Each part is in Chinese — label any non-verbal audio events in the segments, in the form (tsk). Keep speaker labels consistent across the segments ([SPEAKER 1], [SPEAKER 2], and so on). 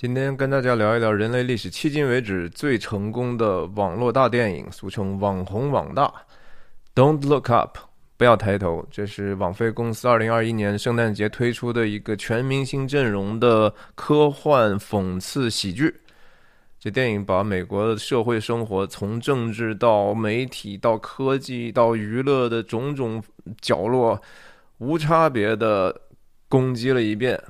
[SPEAKER 1] 今天跟大家聊一聊人类历史迄今为止最成功的网络大电影，俗称“网红网大”。Don't look up，不要抬头。这是网飞公司二零二一年圣诞节推出的一个全明星阵容的科幻讽刺喜剧。这电影把美国的社会生活从政治到媒体到科技到娱乐的种种角落，无差别的攻击了一遍。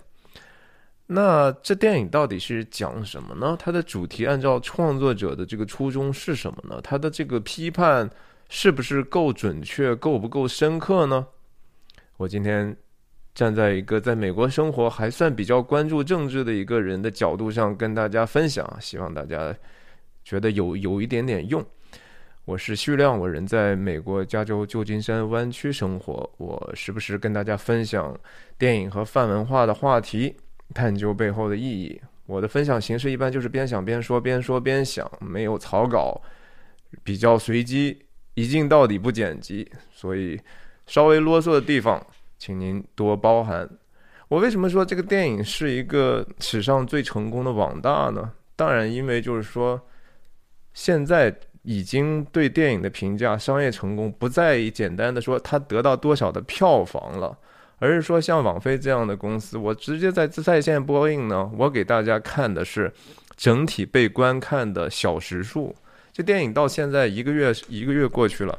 [SPEAKER 1] 那这电影到底是讲什么呢？它的主题按照创作者的这个初衷是什么呢？它的这个批判是不是够准确、够不够深刻呢？我今天站在一个在美国生活还算比较关注政治的一个人的角度上跟大家分享，希望大家觉得有有一点点用。我是徐亮，我人在美国加州旧金山湾区生活，我时不时跟大家分享电影和泛文化的话题。探究背后的意义。我的分享形式一般就是边想边说，边说边想，没有草稿，比较随机，一镜到底不剪辑，所以稍微啰嗦的地方，请您多包涵。我为什么说这个电影是一个史上最成功的网大呢？当然，因为就是说，现在已经对电影的评价，商业成功不再以简单的说它得到多少的票房了。而是说，像网飞这样的公司，我直接在在线播映呢。我给大家看的是整体被观看的小时数。这电影到现在一个月一个月过去了，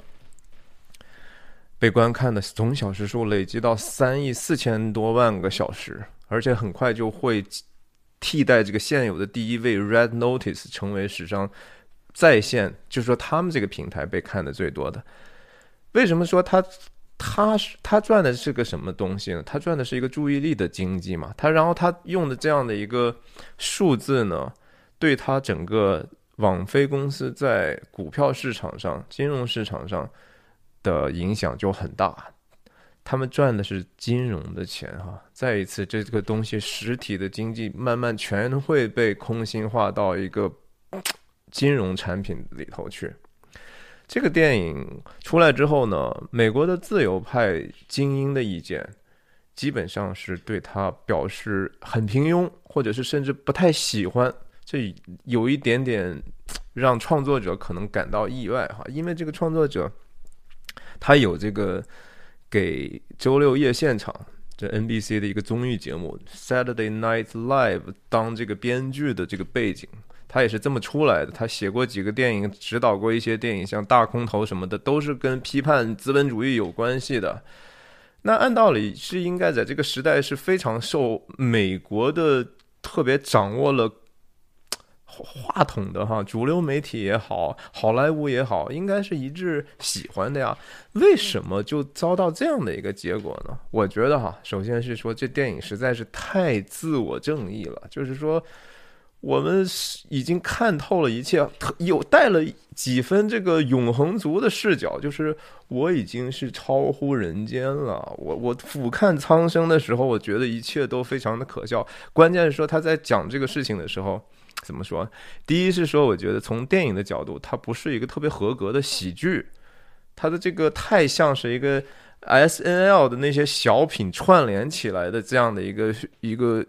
[SPEAKER 1] 被观看的总小时数累积到三亿四千多万个小时，而且很快就会替代这个现有的第一位 Red Notice，成为史上在线，就是说他们这个平台被看的最多的。为什么说它？他是他赚的是个什么东西呢？他赚的是一个注意力的经济嘛。他然后他用的这样的一个数字呢，对他整个网飞公司在股票市场上、金融市场上的影响就很大。他们赚的是金融的钱哈。再一次，这个东西实体的经济慢慢全会被空心化到一个金融产品里头去。这个电影出来之后呢，美国的自由派精英的意见基本上是对他表示很平庸，或者是甚至不太喜欢。这有一点点让创作者可能感到意外哈，因为这个创作者他有这个给周六夜现场这 NBC 的一个综艺节目 Saturday Night Live 当这个编剧的这个背景。他也是这么出来的。他写过几个电影，指导过一些电影，像《大空头》什么的，都是跟批判资本主义有关系的。那按道理是应该在这个时代是非常受美国的特别掌握了 (tsk) 话筒的哈，主流媒体也好，好莱坞也好，应该是一致喜欢的呀。为什么就遭到这样的一个结果呢？我觉得哈，首先是说这电影实在是太自我正义了，就是说。我们已经看透了一切，有带了几分这个永恒族的视角，就是我已经是超乎人间了。我我俯瞰苍生的时候，我觉得一切都非常的可笑。关键是说他在讲这个事情的时候，怎么说？第一是说，我觉得从电影的角度，它不是一个特别合格的喜剧，它的这个太像是一个 S N L 的那些小品串联起来的这样的一个一个。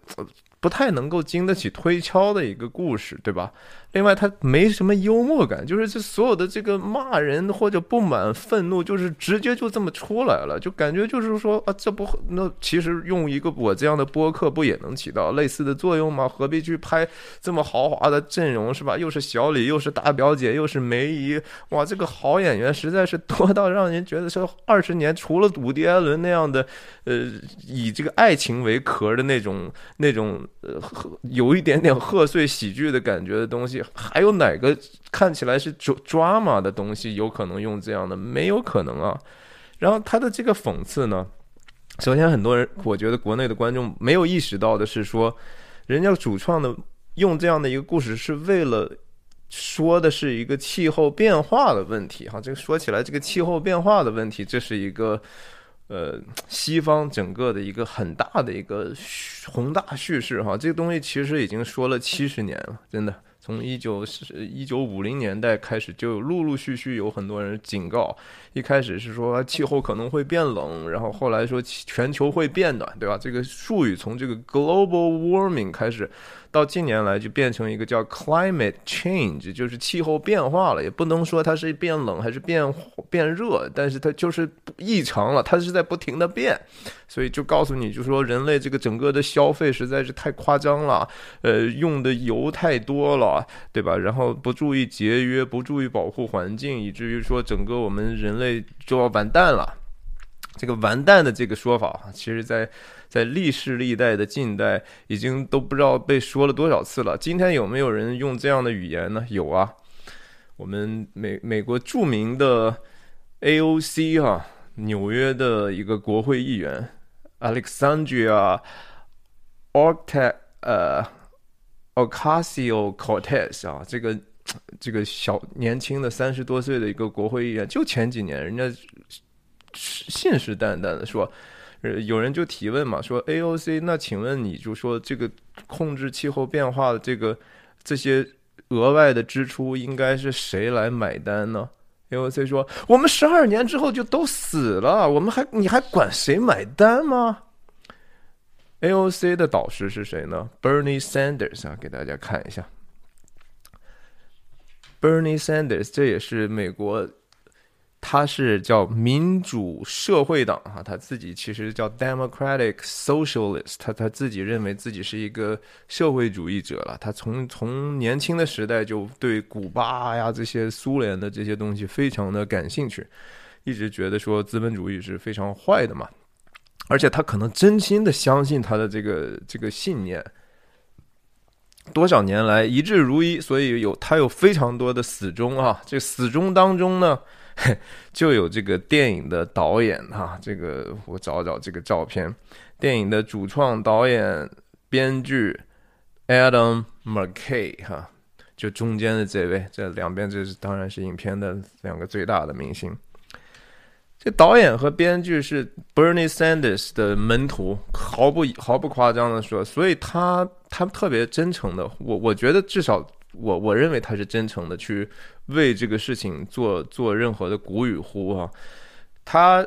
[SPEAKER 1] 不太能够经得起推敲的一个故事，对吧？另外，他没什么幽默感，就是这所有的这个骂人或者不满、愤怒，就是直接就这么出来了，就感觉就是说啊，这不那其实用一个我这样的播客不也能起到类似的作用吗？何必去拍这么豪华的阵容，是吧？又是小李，又是大表姐，又是梅姨，哇，这个好演员实在是多到让人觉得说二十年除了伍迪·艾伦那样的，呃，以这个爱情为壳的那种那种呃，有一点点贺岁喜剧的感觉的东西。还有哪个看起来是抓 drama 的东西有可能用这样的？没有可能啊。然后他的这个讽刺呢，首先很多人，我觉得国内的观众没有意识到的是说，人家主创的用这样的一个故事是为了说的是一个气候变化的问题。哈，这个说起来，这个气候变化的问题，这是一个。呃，西方整个的一个很大的一个宏大叙事哈，这个东西其实已经说了七十年了，真的从一九一九五零年代开始，就陆陆续续有很多人警告。一开始是说气候可能会变冷，然后后来说全球会变暖，对吧？这个术语从这个 global warming 开始。到近年来就变成一个叫 climate change，就是气候变化了，也不能说它是变冷还是变变热，但是它就是异常了，它是在不停的变，所以就告诉你就说人类这个整个的消费实在是太夸张了，呃，用的油太多了，啊对吧？然后不注意节约，不注意保护环境，以至于说整个我们人类就要完蛋了。这个完蛋的这个说法，其实在。在历世历代的近代，已经都不知道被说了多少次了。今天有没有人用这样的语言呢？有啊，我们美美国著名的 AOC 哈，纽约的一个国会议员 Alexandria o c t a 呃 Ocasio Cortez 啊，这个这个小年轻的三十多岁的一个国会议员，就前几年人家信誓旦旦的说。呃，有人就提问嘛，说 AOC，那请问你就说这个控制气候变化的这个这些额外的支出，应该是谁来买单呢？AOC 说，我们十二年之后就都死了，我们还你还管谁买单吗？AOC 的导师是谁呢？Bernie Sanders 啊，给大家看一下，Bernie Sanders，这也是美国。他是叫民主社会党哈，他自己其实叫 Democratic Socialist，他他自己认为自己是一个社会主义者了。他从从年轻的时代就对古巴呀这些苏联的这些东西非常的感兴趣，一直觉得说资本主义是非常坏的嘛。而且他可能真心的相信他的这个这个信念，多少年来一致如一，所以有他有非常多的死忠啊。这死忠当中呢。(laughs) 就有这个电影的导演哈，这个我找找这个照片，电影的主创导演、编剧 Adam McKay 哈，就中间的这位，这两边这是当然是影片的两个最大的明星。这导演和编剧是 Bernie Sanders 的门徒，毫不毫不夸张的说，所以他他特别真诚的，我我觉得至少。我我认为他是真诚的，去为这个事情做做任何的鼓与呼啊。他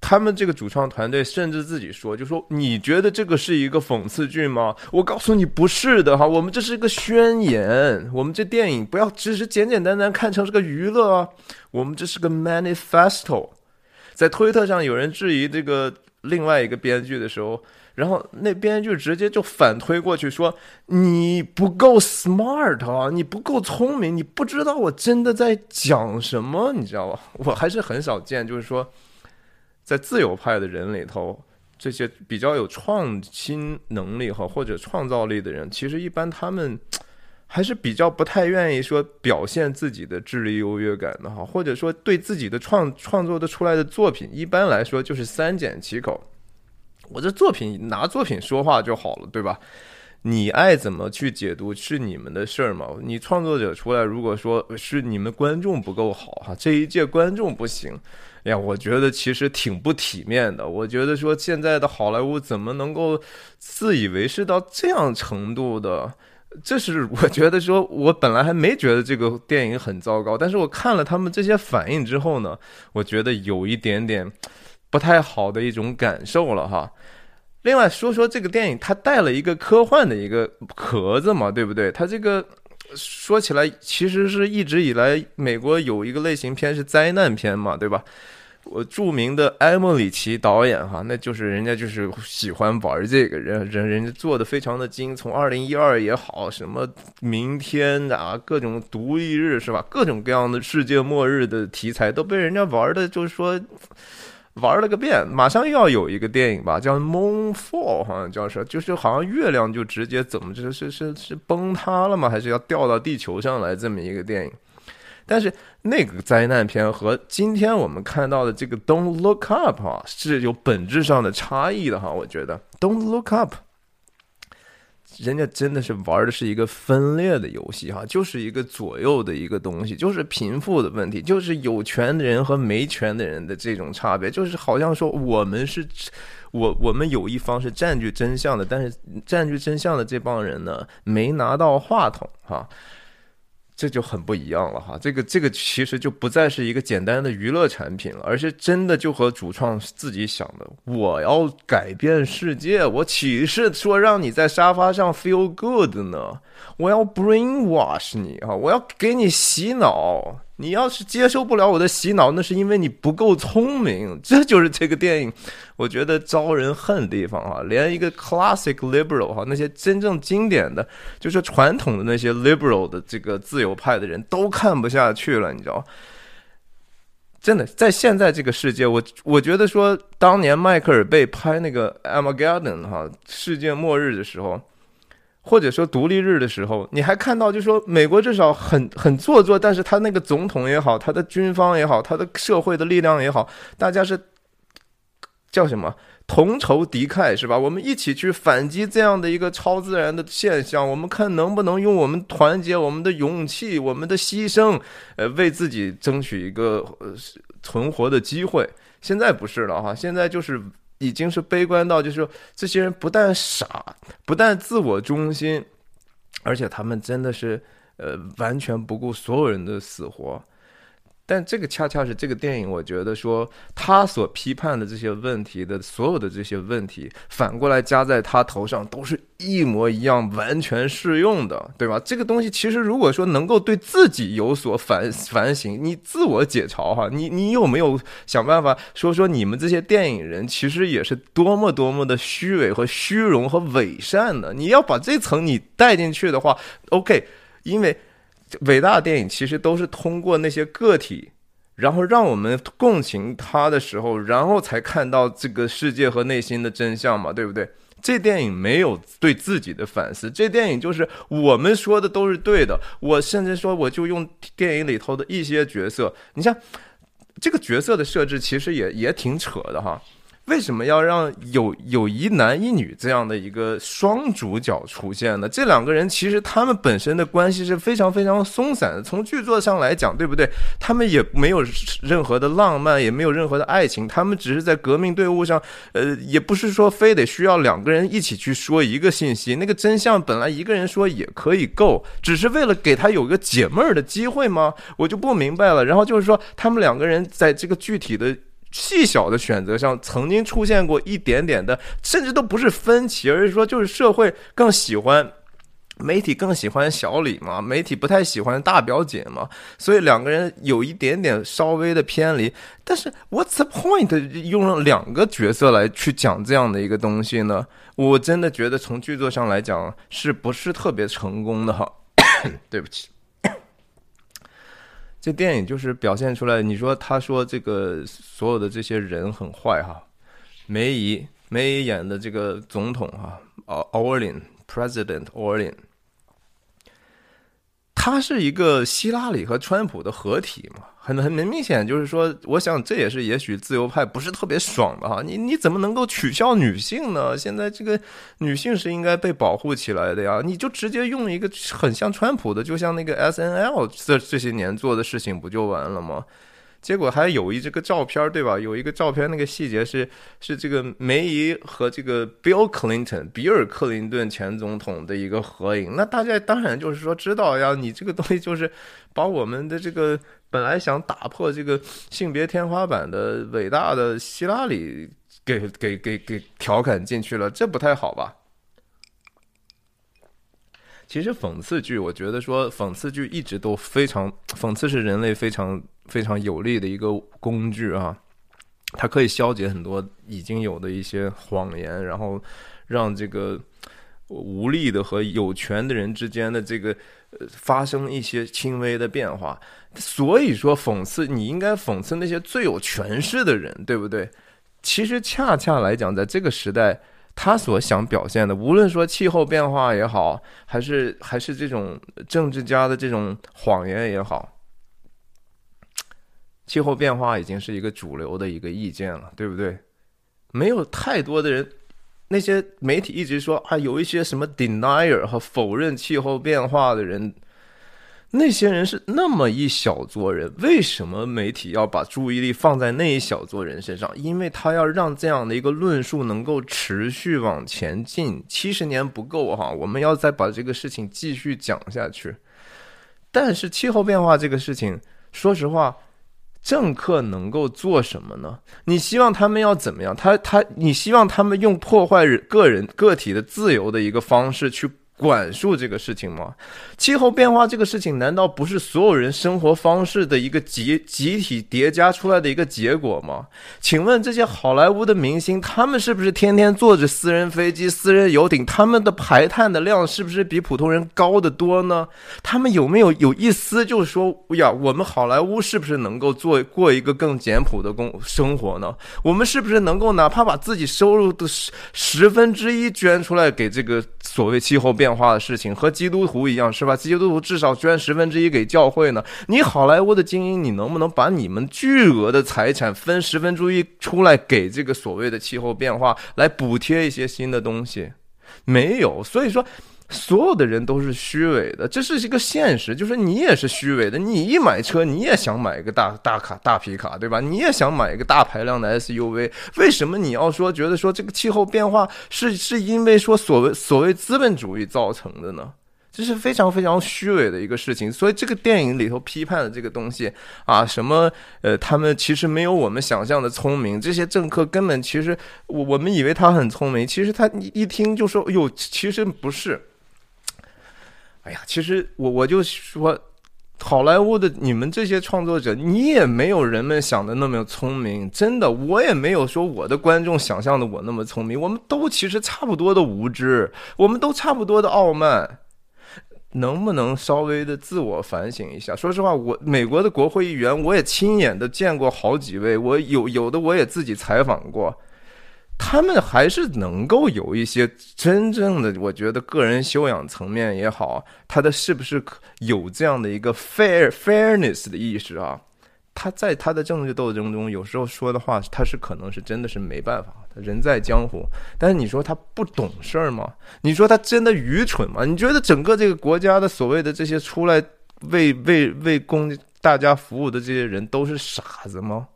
[SPEAKER 1] 他们这个主创团队甚至自己说，就说你觉得这个是一个讽刺剧吗？我告诉你不是的哈，我们这是一个宣言，我们这电影不要只是简简单单看成是个娱乐啊，我们这是个 manifesto。在推特上有人质疑这个另外一个编剧的时候。然后那编剧直接就反推过去说：“你不够 smart 啊，你不够聪明，你不知道我真的在讲什么，你知道吧？我还是很少见，就是说，在自由派的人里头，这些比较有创新能力哈或者创造力的人，其实一般他们还是比较不太愿意说表现自己的智力优越感的哈，或者说对自己的创创作的出来的作品，一般来说就是三缄其口。”我这作品拿作品说话就好了，对吧？你爱怎么去解读是你们的事儿嘛。你创作者出来，如果说是你们观众不够好哈，这一届观众不行，哎呀，我觉得其实挺不体面的。我觉得说现在的好莱坞怎么能够自以为是到这样程度的？这是我觉得说，我本来还没觉得这个电影很糟糕，但是我看了他们这些反应之后呢，我觉得有一点点。不太好的一种感受了哈。另外说说这个电影，它带了一个科幻的一个壳子嘛，对不对？它这个说起来，其实是一直以来美国有一个类型片是灾难片嘛，对吧？我著名的埃莫里奇导演哈，那就是人家就是喜欢玩这个人人人家做的非常的精，从二零一二也好，什么明天的啊，各种独立日是吧？各种各样的世界末日的题材都被人家玩的，就是说。玩了个遍，马上又要有一个电影吧，叫《Moon Fall》，好像叫是，就是好像月亮就直接怎么着是是是崩塌了吗？还是要掉到地球上来这么一个电影？但是那个灾难片和今天我们看到的这个《Don't Look Up》啊是有本质上的差异的哈，我觉得《Don't Look Up》。人家真的是玩的是一个分裂的游戏哈，就是一个左右的一个东西，就是贫富的问题，就是有权的人和没权的人的这种差别，就是好像说我们是，我我们有一方是占据真相的，但是占据真相的这帮人呢，没拿到话筒哈。这就很不一样了哈，这个这个其实就不再是一个简单的娱乐产品了，而是真的就和主创自己想的，我要改变世界，我岂是说让你在沙发上 feel good 呢？我要 brainwash 你啊，我要给你洗脑。你要是接受不了我的洗脑，那是因为你不够聪明。(laughs) 这就是这个电影，我觉得招人恨的地方啊！连一个 classic liberal 哈，那些真正经典的，就是传统的那些 liberal 的这个自由派的人都看不下去了，你知道？真的，在现在这个世界，我我觉得说，当年迈克尔贝拍那个 Armageddon 哈，世界末日的时候。或者说独立日的时候，你还看到，就说美国至少很很做作，但是他那个总统也好，他的军方也好，他的社会的力量也好，大家是叫什么同仇敌忾，是吧？我们一起去反击这样的一个超自然的现象，我们看能不能用我们团结、我们的勇气、我们的牺牲，呃，为自己争取一个呃存活的机会。现在不是了哈，现在就是。已经是悲观到，就是说，这些人不但傻，不但自我中心，而且他们真的是，呃，完全不顾所有人的死活。但这个恰恰是这个电影，我觉得说他所批判的这些问题的所有的这些问题，反过来加在他头上，都是一模一样，完全适用的，对吧？这个东西其实如果说能够对自己有所反反省，你自我解嘲哈，你你有没有想办法说说你们这些电影人其实也是多么多么的虚伪和虚荣和伪善呢？你要把这层你带进去的话，OK，因为。伟大的电影其实都是通过那些个体，然后让我们共情他的时候，然后才看到这个世界和内心的真相嘛，对不对？这电影没有对自己的反思，这电影就是我们说的都是对的。我甚至说，我就用电影里头的一些角色，你像这个角色的设置，其实也也挺扯的哈。为什么要让有有一男一女这样的一个双主角出现呢？这两个人其实他们本身的关系是非常非常松散的。从剧作上来讲，对不对？他们也没有任何的浪漫，也没有任何的爱情。他们只是在革命队伍上，呃，也不是说非得需要两个人一起去说一个信息。那个真相本来一个人说也可以够，只是为了给他有个解闷儿的机会吗？我就不明白了。然后就是说，他们两个人在这个具体的。细小的选择上，曾经出现过一点点的，甚至都不是分歧，而是说，就是社会更喜欢媒体，更喜欢小李嘛，媒体不太喜欢大表姐嘛，所以两个人有一点点稍微的偏离。但是，What's the point？用了两个角色来去讲这样的一个东西呢？我真的觉得从剧作上来讲，是不是特别成功的哈？(coughs) 对不起。这电影就是表现出来，你说他说这个所有的这些人很坏哈，梅姨梅姨演的这个总统哈，奥奥林 President 奥林。他是一个希拉里和川普的合体嘛，很很明明显就是说，我想这也是也许自由派不是特别爽的哈。你你怎么能够取笑女性呢？现在这个女性是应该被保护起来的呀，你就直接用一个很像川普的，就像那个 S N L 这这些年做的事情不就完了吗？结果还有一这个照片对吧？有一个照片，那个细节是是这个梅姨和这个 Bill Clinton 比尔克林顿前总统的一个合影。那大家当然就是说知道呀，你这个东西就是把我们的这个本来想打破这个性别天花板的伟大的希拉里给给给给调侃进去了，这不太好吧？其实讽刺剧，我觉得说讽刺剧一直都非常讽刺是人类非常。非常有力的一个工具啊，它可以消解很多已经有的一些谎言，然后让这个无力的和有权的人之间的这个发生一些轻微的变化。所以说，讽刺你应该讽刺那些最有权势的人，对不对？其实恰恰来讲，在这个时代，他所想表现的，无论说气候变化也好，还是还是这种政治家的这种谎言也好。气候变化已经是一个主流的一个意见了，对不对？没有太多的人，那些媒体一直说啊，有一些什么 denier 和否认气候变化的人，那些人是那么一小撮人。为什么媒体要把注意力放在那一小撮人身上？因为他要让这样的一个论述能够持续往前进。七十年不够哈，我们要再把这个事情继续讲下去。但是气候变化这个事情，说实话，政客能够做什么呢？你希望他们要怎么样？他他，你希望他们用破坏人个人个体的自由的一个方式去？管束这个事情吗？气候变化这个事情，难道不是所有人生活方式的一个集集体叠加出来的一个结果吗？请问这些好莱坞的明星，他们是不是天天坐着私人飞机、私人游艇？他们的排碳的量是不是比普通人高得多呢？他们有没有有一丝就是说呀，我们好莱坞是不是能够做过一个更简朴的工生活呢？我们是不是能够哪怕把自己收入的十十分之一捐出来给这个所谓气候变？化的事情和基督徒一样是吧？基督徒至少捐十分之一给教会呢。你好莱坞的精英，你能不能把你们巨额的财产分十分之一出来给这个所谓的气候变化，来补贴一些新的东西？没有，所以说。所有的人都是虚伪的，这是一个现实。就是你也是虚伪的，你一买车，你也想买一个大大卡大皮卡，对吧？你也想买一个大排量的 SUV。为什么你要说觉得说这个气候变化是是因为说所谓所谓资本主义造成的呢？这是非常非常虚伪的一个事情。所以这个电影里头批判的这个东西啊，什么呃，他们其实没有我们想象的聪明。这些政客根本其实我我们以为他很聪明，其实他一听就说哟，其实不是。哎呀，其实我我就说，好莱坞的你们这些创作者，你也没有人们想的那么聪明，真的，我也没有说我的观众想象的我那么聪明，我们都其实差不多的无知，我们都差不多的傲慢，能不能稍微的自我反省一下？说实话，我美国的国会议员，我也亲眼的见过好几位，我有有的我也自己采访过。他们还是能够有一些真正的，我觉得个人修养层面也好，他的是不是有这样的一个 fair fairness 的意识啊？他在他的政治斗争中，有时候说的话，他是可能是真的是没办法，人在江湖。但是你说他不懂事儿吗？你说他真的愚蠢吗？你觉得整个这个国家的所谓的这些出来为为为公大家服务的这些人都是傻子吗？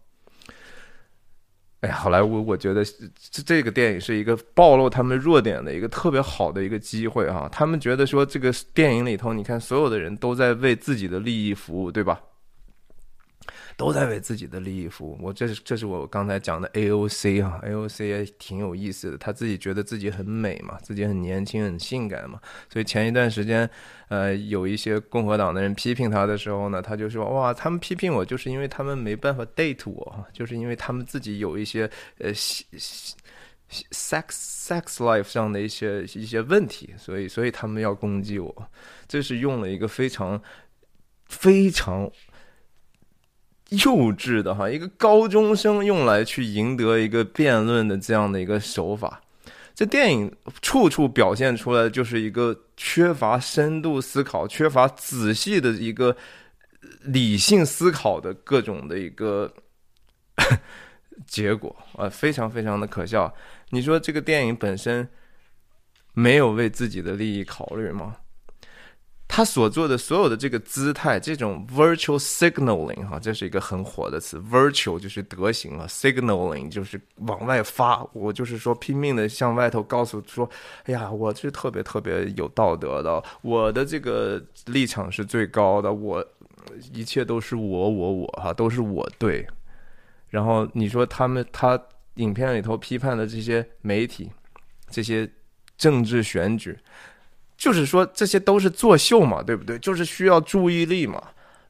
[SPEAKER 1] 哎，好莱坞，我觉得这这个电影是一个暴露他们弱点的一个特别好的一个机会啊！他们觉得说这个电影里头，你看所有的人都在为自己的利益服务，对吧？都在为自己的利益服务。我这是这是我刚才讲的 AOC 啊，AOC 也挺有意思的。他自己觉得自己很美嘛，自己很年轻、很性感嘛。所以前一段时间，呃，有一些共和党的人批评他的时候呢，他就说：“哇，他们批评我，就是因为他们没办法 date 我，就是因为他们自己有一些呃 sex sex life 上的一些一些问题，所以所以他们要攻击我。”这是用了一个非常非常。幼稚的哈，一个高中生用来去赢得一个辩论的这样的一个手法，这电影处处表现出来就是一个缺乏深度思考、缺乏仔细的一个理性思考的各种的一个 (laughs) 结果啊，非常非常的可笑。你说这个电影本身没有为自己的利益考虑吗？他所做的所有的这个姿态，这种 virtual signaling 哈，这是一个很火的词。virtual 就是德行啊，signaling 就是往外发。我就是说拼命的向外头告诉说，哎呀，我是特别特别有道德的，我的这个立场是最高的，我一切都是我我我哈，都是我对。然后你说他们他影片里头批判的这些媒体，这些政治选举。就是说，这些都是作秀嘛，对不对？就是需要注意力嘛。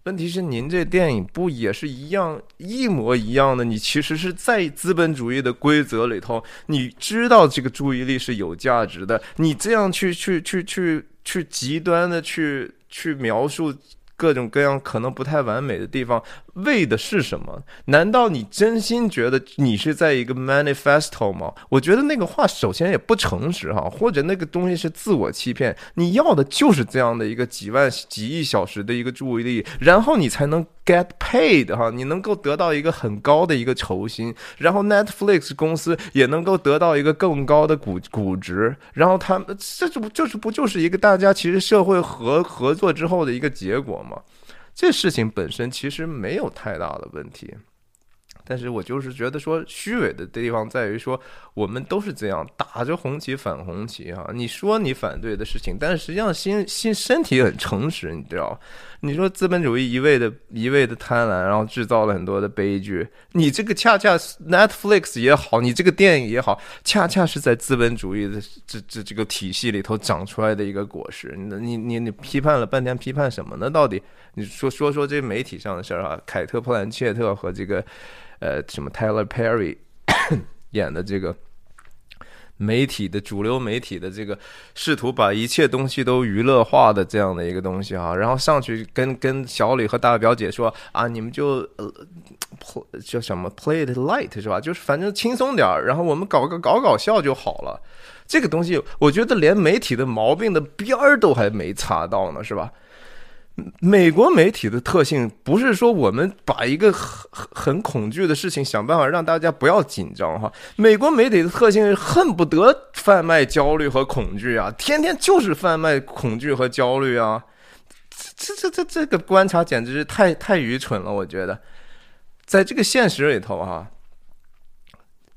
[SPEAKER 1] 问题是，您这电影不也是一样，一模一样的？你其实是在资本主义的规则里头，你知道这个注意力是有价值的。你这样去去去去去极端的去去描述。各种各样可能不太完美的地方，为的是什么？难道你真心觉得你是在一个 manifesto 吗？我觉得那个话首先也不诚实哈，或者那个东西是自我欺骗。你要的就是这样的一个几万几亿小时的一个注意力，然后你才能。Get paid 哈，你能够得到一个很高的一个酬薪，然后 Netflix 公司也能够得到一个更高的股估值，然后他们这就不就是不就是一个大家其实社会合合作之后的一个结果吗？这事情本身其实没有太大的问题，但是我就是觉得说虚伪的地方在于说，我们都是这样打着红旗反红旗啊。你说你反对的事情，但是实际上心心身体很诚实，你知道？你说资本主义一味的一味的贪婪，然后制造了很多的悲剧。你这个恰恰 Netflix 也好，你这个电影也好，恰恰是在资本主义的这这这个体系里头长出来的一个果实。你你你批判了半天，批判什么呢？到底你说说说这媒体上的事儿啊？凯特·普兰切特和这个。呃，什么 Tyler Perry 演的这个媒体的主流媒体的这个试图把一切东西都娱乐化的这样的一个东西啊，然后上去跟跟小李和大表姐说啊，你们就呃叫什么 Play it light 是吧？就是反正轻松点儿，然后我们搞个搞搞笑就好了。这个东西，我觉得连媒体的毛病的边儿都还没擦到呢，是吧？美国媒体的特性不是说我们把一个很很恐惧的事情想办法让大家不要紧张哈。美国媒体的特性恨不得贩卖焦虑和恐惧啊，天天就是贩卖恐惧和焦虑啊。这这这这个观察简直是太太愚蠢了，我觉得，在这个现实里头哈，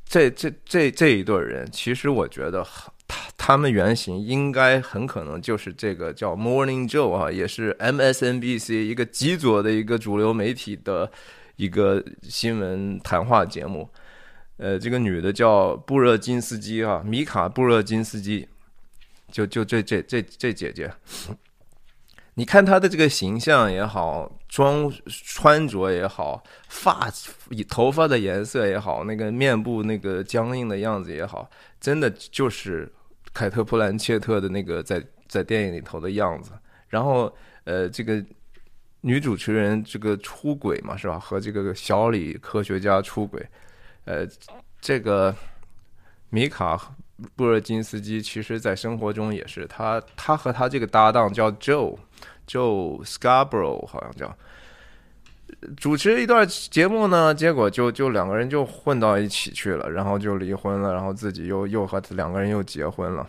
[SPEAKER 1] 这这这这一对人，其实我觉得很。他他们原型应该很可能就是这个叫 Morning Joe 啊，也是 MSNBC 一个极左的一个主流媒体的一个新闻谈话节目。呃，这个女的叫布热金斯基啊，米卡布热金斯基，就就这这这这姐姐，你看她的这个形象也好，装穿着也好，发头发的颜色也好，那个面部那个僵硬的样子也好，真的就是。凯特·普兰切特的那个在在电影里头的样子，然后呃，这个女主持人这个出轨嘛，是吧？和这个小李科学家出轨，呃，这个米卡·布尔金斯基其实在生活中也是他，他和他这个搭档叫 Joe，Joe Scarborough 好像叫。主持一段节目呢，结果就就两个人就混到一起去了，然后就离婚了，然后自己又又和两个人又结婚了。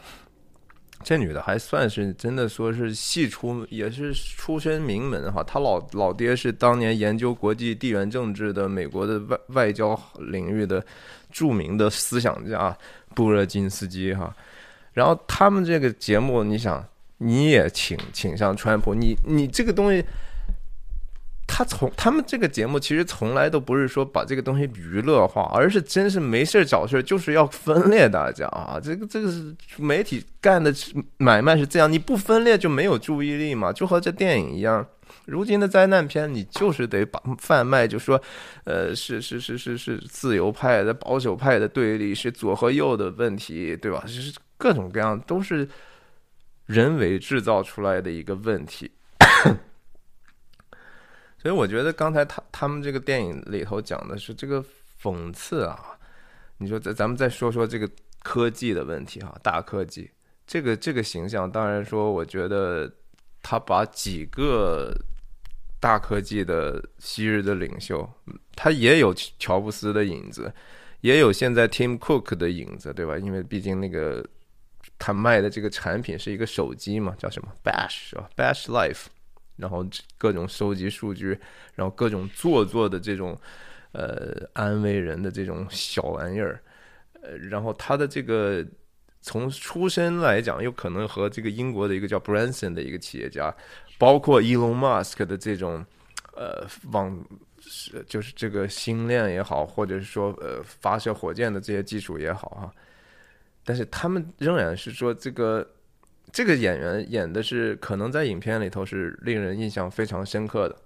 [SPEAKER 1] 这女的还算是真的说是系出，也是出身名门哈。她老老爹是当年研究国际地缘政治的美国的外外交领域的著名的思想家布热津斯基哈。然后他们这个节目，你想你也请请上川普，你你这个东西。他从他们这个节目其实从来都不是说把这个东西娱乐化，而是真是没事找事就是要分裂大家啊！这个这个是媒体干的买卖是这样，你不分裂就没有注意力嘛，就和这电影一样。如今的灾难片，你就是得把贩卖，就说，呃，是是是是是自由派的保守派的对立，是左和右的问题，对吧？就是各种各样都是人为制造出来的一个问题。所以我觉得刚才他他们这个电影里头讲的是这个讽刺啊，你说咱咱们再说说这个科技的问题哈，大科技这个这个形象，当然说我觉得他把几个大科技的昔日的领袖，他也有乔布斯的影子，也有现在 Tim Cook 的影子，对吧？因为毕竟那个他卖的这个产品是一个手机嘛，叫什么 Bash 是吧？Bash Life。然后各种收集数据，然后各种做作的这种，呃，安慰人的这种小玩意儿，呃，然后他的这个从出身来讲，又可能和这个英国的一个叫 Branson 的一个企业家，包括 Elon Musk 的这种，呃，往就是这个星链也好，或者是说呃发射火箭的这些技术也好哈，但是他们仍然是说这个。这个演员演的是可能在影片里头是令人印象非常深刻的，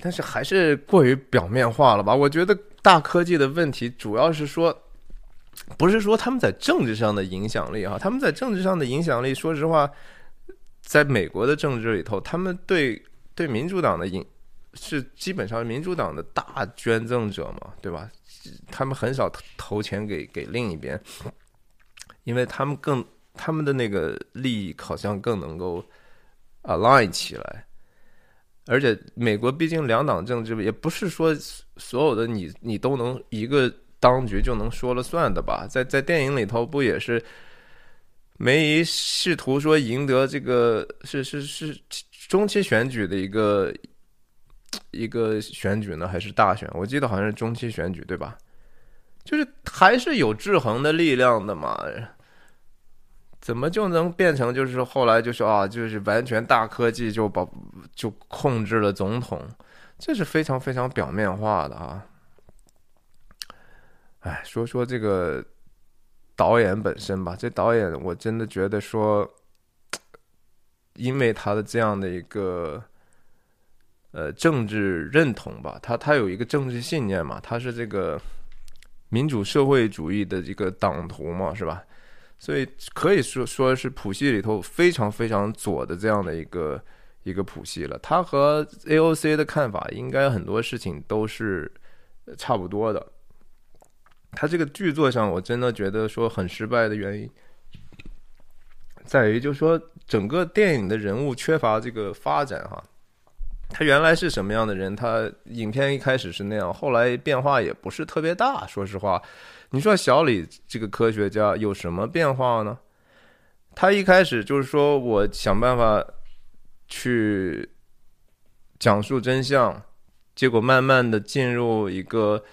[SPEAKER 1] 但是还是过于表面化了吧？我觉得大科技的问题主要是说，不是说他们在政治上的影响力哈，他们在政治上的影响力，说实话，在美国的政治里头，他们对对民主党的影是基本上民主党的大捐赠者嘛，对吧？他们很少投钱给给另一边，因为他们更他们的那个利益好像更能够 align 起来，而且美国毕竟两党政治也不是说所有的你你都能一个当局就能说了算的吧？在在电影里头不也是梅姨试图说赢得这个是是是中期选举的一个一个选举呢，还是大选？我记得好像是中期选举，对吧？就是还是有制衡的力量的嘛？怎么就能变成就是后来就说啊，就是完全大科技就把就控制了总统？这是非常非常表面化的啊！哎，说说这个导演本身吧，这导演我真的觉得说，因为他的这样的一个。呃，政治认同吧，他他有一个政治信念嘛，他是这个民主社会主义的一个党徒嘛，是吧？所以可以说说是谱系里头非常非常左的这样的一个一个谱系了。他和 AOC 的看法应该很多事情都是差不多的。他这个剧作上，我真的觉得说很失败的原因，在于就是说整个电影的人物缺乏这个发展哈。他原来是什么样的人？他影片一开始是那样，后来变化也不是特别大。说实话，你说小李这个科学家有什么变化呢？他一开始就是说我想办法去讲述真相，结果慢慢的进入一个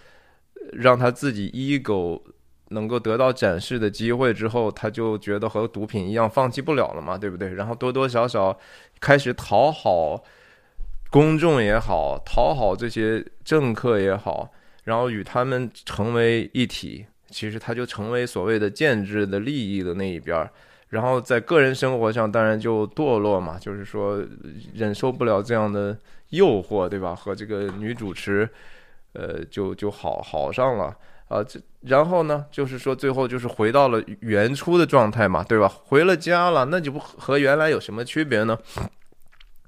[SPEAKER 1] 让他自己 ego 能够得到展示的机会之后，他就觉得和毒品一样，放弃不了了嘛，对不对？然后多多少少开始讨好。公众也好，讨好这些政客也好，然后与他们成为一体，其实他就成为所谓的建制的利益的那一边儿。然后在个人生活上，当然就堕落嘛，就是说忍受不了这样的诱惑，对吧？和这个女主持，呃，就就好好上了啊。这然后呢，就是说最后就是回到了原初的状态嘛，对吧？回了家了，那就不和原来有什么区别呢？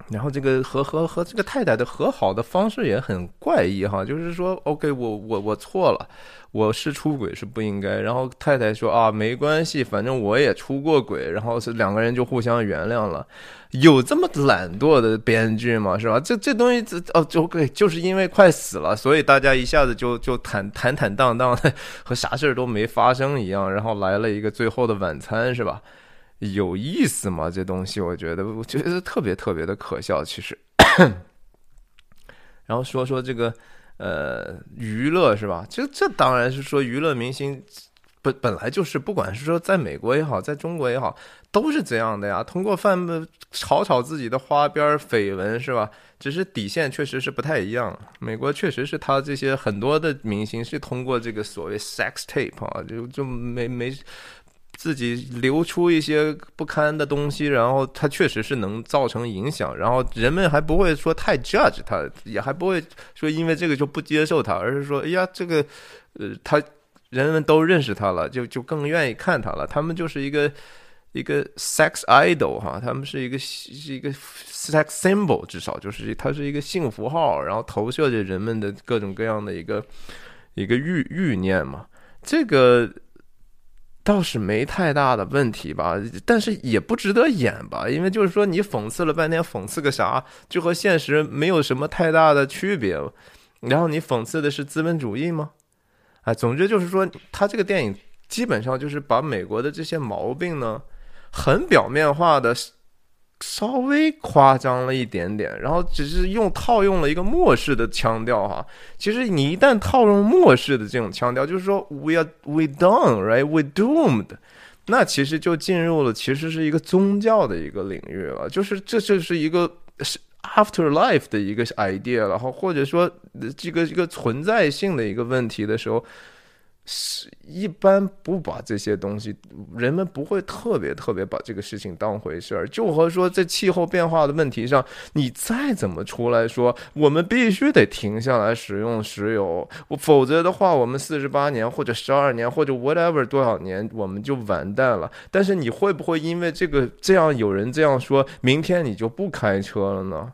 [SPEAKER 1] 然后这个和和和这个太太的和好的方式也很怪异哈，就是说，OK，我我我错了，我是出轨是不应该。然后太太说啊，没关系，反正我也出过轨。然后是两个人就互相原谅了。有这么懒惰的编剧吗？是吧？这这东西这哦，就 OK，就是因为快死了，所以大家一下子就就坦坦坦荡荡的和啥事儿都没发生一样，然后来了一个最后的晚餐，是吧？有意思吗？这东西我觉得，我觉得特别特别的可笑。其实，然后说说这个呃娱乐是吧？这这当然是说娱乐明星本本来就是，不管是说在美国也好，在中国也好，都是这样的呀。通过贩炒炒自己的花边绯闻是吧？只是底线确实是不太一样。美国确实是他这些很多的明星是通过这个所谓 sex tape 啊，就就没没。自己流出一些不堪的东西，然后他确实是能造成影响，然后人们还不会说太 judge 他，也还不会说因为这个就不接受他，而是说，哎呀，这个，呃，他人们都认识他了，就就更愿意看他了。他们就是一个一个 sex idol 哈，他们是一个是一个 sex symbol，至少就是他是一个性符号，然后投射着人们的各种各样的一个一个欲欲念嘛，这个。倒是没太大的问题吧，但是也不值得演吧，因为就是说你讽刺了半天，讽刺个啥？就和现实没有什么太大的区别。然后你讽刺的是资本主义吗？啊，总之就是说，他这个电影基本上就是把美国的这些毛病呢，很表面化的。稍微夸张了一点点，然后只是用套用了一个末世的腔调哈。其实你一旦套用末世的这种腔调，就是说 we are we done right we doomed，那其实就进入了其实是一个宗教的一个领域了，就是这就是一个是 afterlife 的一个 idea，然后或者说这个一个存在性的一个问题的时候。是一般不把这些东西，人们不会特别特别把这个事情当回事儿。就和说在气候变化的问题上，你再怎么出来说，我们必须得停下来使用石油，否则的话，我们四十八年或者十二年或者 whatever 多少年，我们就完蛋了。但是你会不会因为这个这样有人这样说，明天你就不开车了呢？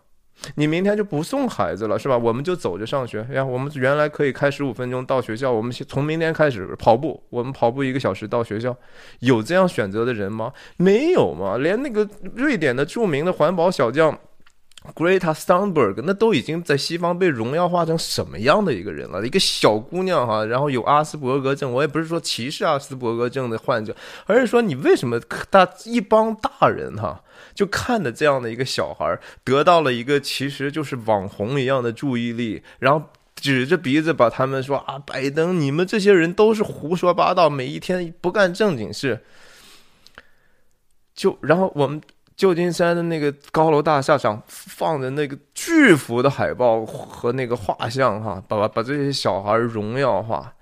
[SPEAKER 1] 你明天就不送孩子了，是吧？我们就走着上学呀。我们原来可以开十五分钟到学校，我们从明天开始跑步，我们跑步一个小时到学校。有这样选择的人吗？没有嘛？连那个瑞典的著名的环保小将 Greta Thunberg，那都已经在西方被荣耀化成什么样的一个人了？一个小姑娘哈，然后有阿斯伯格症，我也不是说歧视阿斯伯格症的患者，而是说你为什么大一帮大人哈，就看着这样的一个小孩得到了一个其实就是网红一样的注意力，然后指着鼻子把他们说啊，拜登，你们这些人都是胡说八道，每一天不干正经事，就然后我们。旧金山的那个高楼大厦上放着那个巨幅的海报和那个画像，哈，把把把这些小孩荣耀化，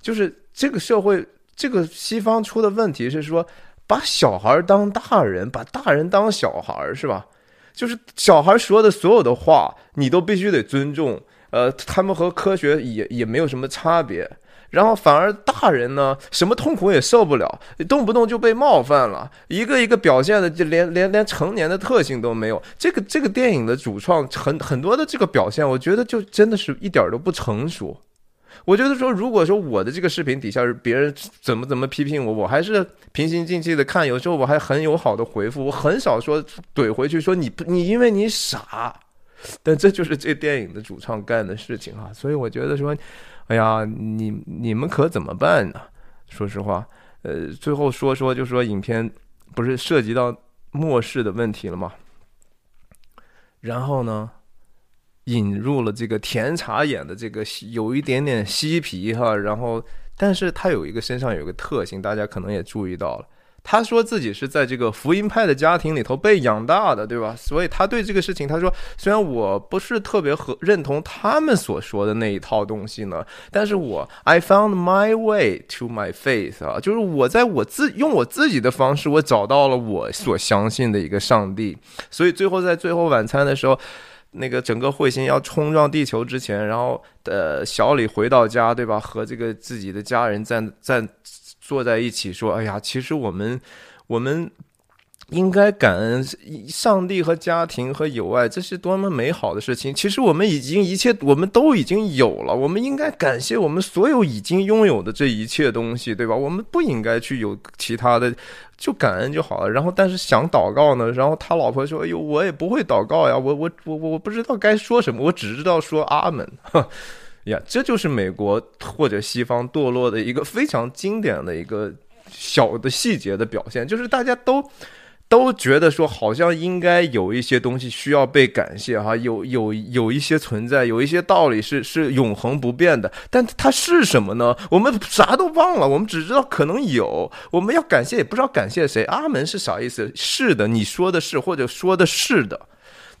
[SPEAKER 1] 就是这个社会，这个西方出的问题是说，把小孩当大人，把大人当小孩，是吧？就是小孩说的所有的话，你都必须得尊重，呃，他们和科学也也没有什么差别。然后反而大人呢，什么痛苦也受不了，动不动就被冒犯了，一个一个表现的就连连连成年的特性都没有。这个这个电影的主创很很多的这个表现，我觉得就真的是一点都不成熟。我觉得说，如果说我的这个视频底下是别人怎么怎么批评我，我还是平心静气的看，有时候我还很友好的回复，我很少说怼回去说你你因为你傻。但这就是这电影的主创干的事情啊，所以我觉得说。哎呀，你你们可怎么办呢？说实话，呃，最后说说，就说影片不是涉及到末世的问题了吗？然后呢，引入了这个甜茶演的这个有一点点嬉皮哈，然后，但是他有一个身上有个特性，大家可能也注意到了。他说自己是在这个福音派的家庭里头被养大的，对吧？所以他对这个事情，他说虽然我不是特别和认同他们所说的那一套东西呢，但是我 I found my way to my faith 啊，就是我在我自用我自己的方式，我找到了我所相信的一个上帝。所以最后在最后晚餐的时候，那个整个彗星要冲撞地球之前，然后呃小李回到家，对吧？和这个自己的家人在在。坐在一起说：“哎呀，其实我们，我们应该感恩上帝和家庭和友爱，这是多么美好的事情。其实我们已经一切，我们都已经有了。我们应该感谢我们所有已经拥有的这一切东西，对吧？我们不应该去有其他的，就感恩就好了。然后，但是想祷告呢？然后他老婆说：‘哎呦，我也不会祷告呀，我我我我不知道该说什么，我只知道说阿门。(laughs) ’”哈呀，这就是美国或者西方堕落的一个非常经典的一个小的细节的表现，就是大家都都觉得说，好像应该有一些东西需要被感谢哈，有有有一些存在，有一些道理是是永恒不变的，但它是什么呢？我们啥都忘了，我们只知道可能有，我们要感谢也不知道感谢谁。阿门是啥意思？是的，你说的是，或者说的是的。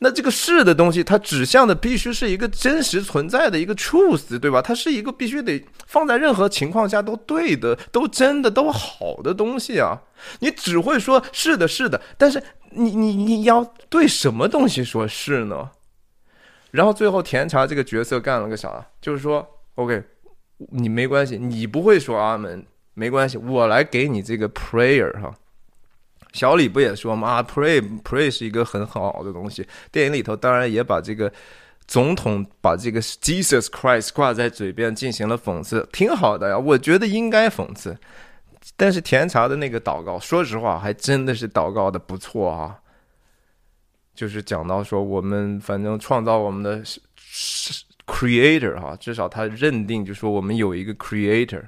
[SPEAKER 1] 那这个是的东西，它指向的必须是一个真实存在的一个 truth，对吧？它是一个必须得放在任何情况下都对的、都真的、都好的东西啊！你只会说是的，是的，但是你你你要对什么东西说是呢？然后最后甜茶这个角色干了个啥？就是说，OK，你没关系，你不会说阿门，没关系，我来给你这个 prayer 哈。小李不也说吗？啊，pray pray 是一个很好的东西。电影里头当然也把这个总统把这个 Jesus Christ 挂在嘴边进行了讽刺，挺好的呀。我觉得应该讽刺。但是甜茶的那个祷告，说实话还真的是祷告的不错啊。就是讲到说，我们反正创造我们的 creator 哈，至少他认定就说我们有一个 creator。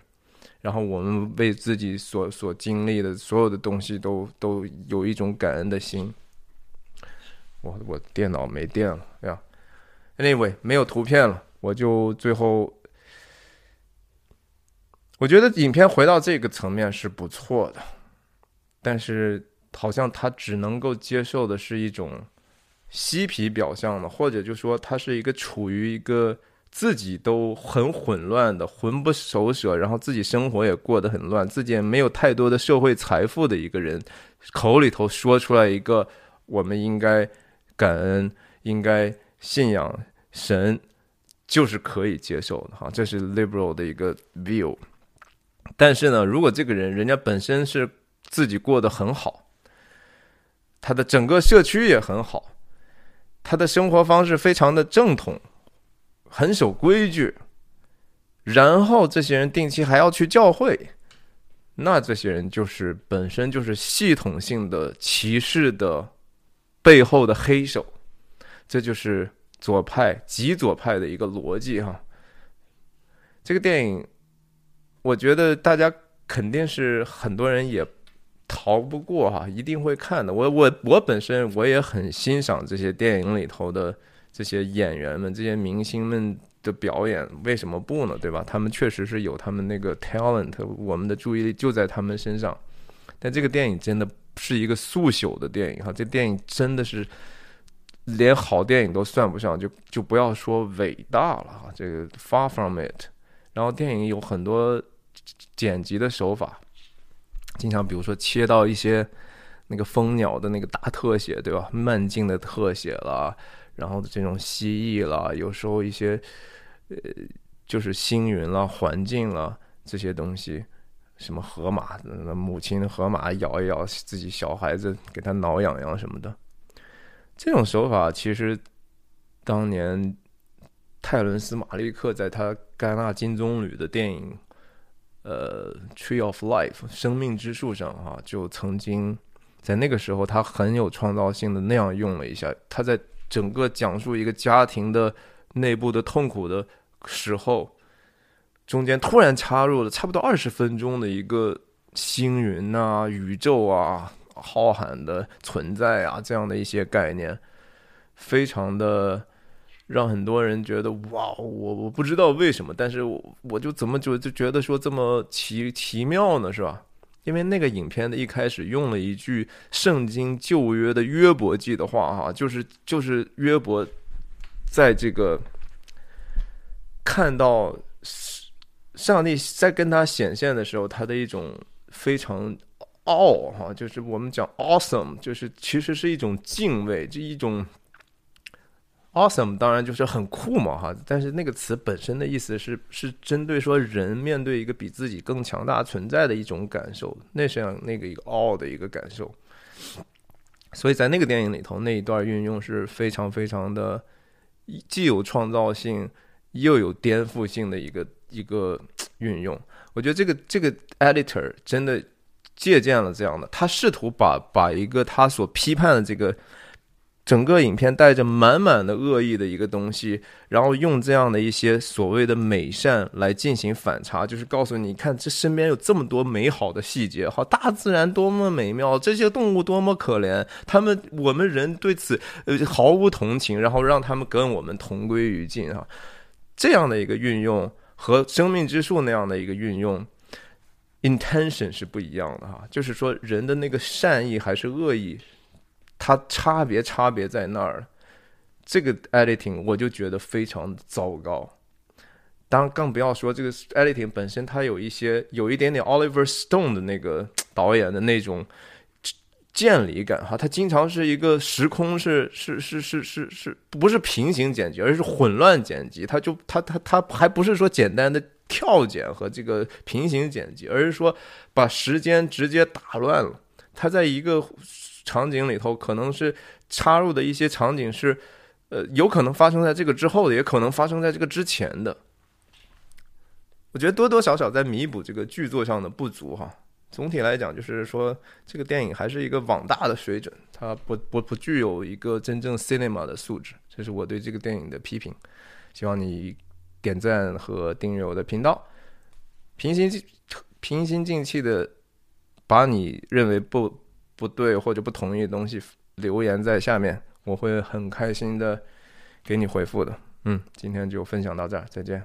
[SPEAKER 1] 然后我们为自己所所经历的所有的东西都都有一种感恩的心。我我电脑没电了呀，Anyway 没有图片了，我就最后，我觉得影片回到这个层面是不错的，但是好像他只能够接受的是一种嬉皮表象的，或者就说他是一个处于一个。自己都很混乱的，魂不守舍，然后自己生活也过得很乱，自己也没有太多的社会财富的一个人，口里头说出来一个我们应该感恩、应该信仰神，就是可以接受的哈，这是 liberal 的一个 view。但是呢，如果这个人人家本身是自己过得很好，他的整个社区也很好，他的生活方式非常的正统。很守规矩，然后这些人定期还要去教会，那这些人就是本身就是系统性的歧视的背后的黑手。这就是左派极左派的一个逻辑哈。这个电影，我觉得大家肯定是很多人也逃不过哈，一定会看的。我我我本身我也很欣赏这些电影里头的这些演员们、这些明星们的表演，为什么不呢？对吧？他们确实是有他们那个 talent，我们的注意力就在他们身上。但这个电影真的是一个速朽的电影哈，这电影真的是连好电影都算不上，就就不要说伟大了哈。这个 far from it。然后电影有很多剪辑的手法，经常比如说切到一些那个蜂鸟的那个大特写，对吧？慢镜的特写啦，然后这种蜥蜴啦，有时候一些呃就是星云啦、环境啦这些东西，什么河马，母亲河马咬一咬自己小孩子，给他挠痒痒什么的，这种手法其实当年。泰伦斯·马利克在他戛纳金棕榈的电影《呃 Tree of Life》生命之树上啊，就曾经在那个时候，他很有创造性的那样用了一下。他在整个讲述一个家庭的内部的痛苦的时候，中间突然插入了差不多二十分钟的一个星云啊、宇宙啊、浩瀚的存在啊这样的一些概念，非常的。让很多人觉得哇，我我不知道为什么，但是我我就怎么就就觉得说这么奇奇妙呢，是吧？因为那个影片的一开始用了一句圣经旧约的约伯记的话，哈，就是就是约伯在这个看到上帝在跟他显现的时候，他的一种非常傲哈，就是我们讲 awesome，就是其实是一种敬畏，这一种。Awesome，当然就是很酷嘛，哈！但是那个词本身的意思是是针对说人面对一个比自己更强大存在的一种感受，那是样那个一个傲的一个感受。所以在那个电影里头，那一段运用是非常非常的既有创造性又有颠覆性的一个一个运用。我觉得这个这个 editor 真的借鉴了这样的，他试图把把一个他所批判的这个。整个影片带着满满的恶意的一个东西，然后用这样的一些所谓的美善来进行反差，就是告诉你，看这身边有这么多美好的细节，好，大自然多么美妙，这些动物多么可怜，他们我们人对此呃毫无同情，然后让他们跟我们同归于尽啊，这样的一个运用和生命之树那样的一个运用，intention 是不一样的哈，就是说人的那个善意还是恶意。它差别差别在那儿，这个 editing 我就觉得非常糟糕。当然，更不要说这个 editing 本身，它有一些有一点点 Oliver Stone 的那个导演的那种建立感哈。它经常是一个时空是是是是是是不是平行剪辑，而是混乱剪辑。它就它它它还不是说简单的跳剪和这个平行剪辑，而是说把时间直接打乱了。它在一个。场景里头可能是插入的一些场景是，呃，有可能发生在这个之后的，也可能发生在这个之前的。我觉得多多少少在弥补这个剧作上的不足哈。总体来讲，就是说这个电影还是一个网大的水准，它不不不具有一个真正 cinema 的素质，这是我对这个电影的批评。希望你点赞和订阅我的频道，平心平心静气的把你认为不。不对或者不同意的东西留言在下面，我会很开心的给你回复的。嗯，今天就分享到这儿，再见。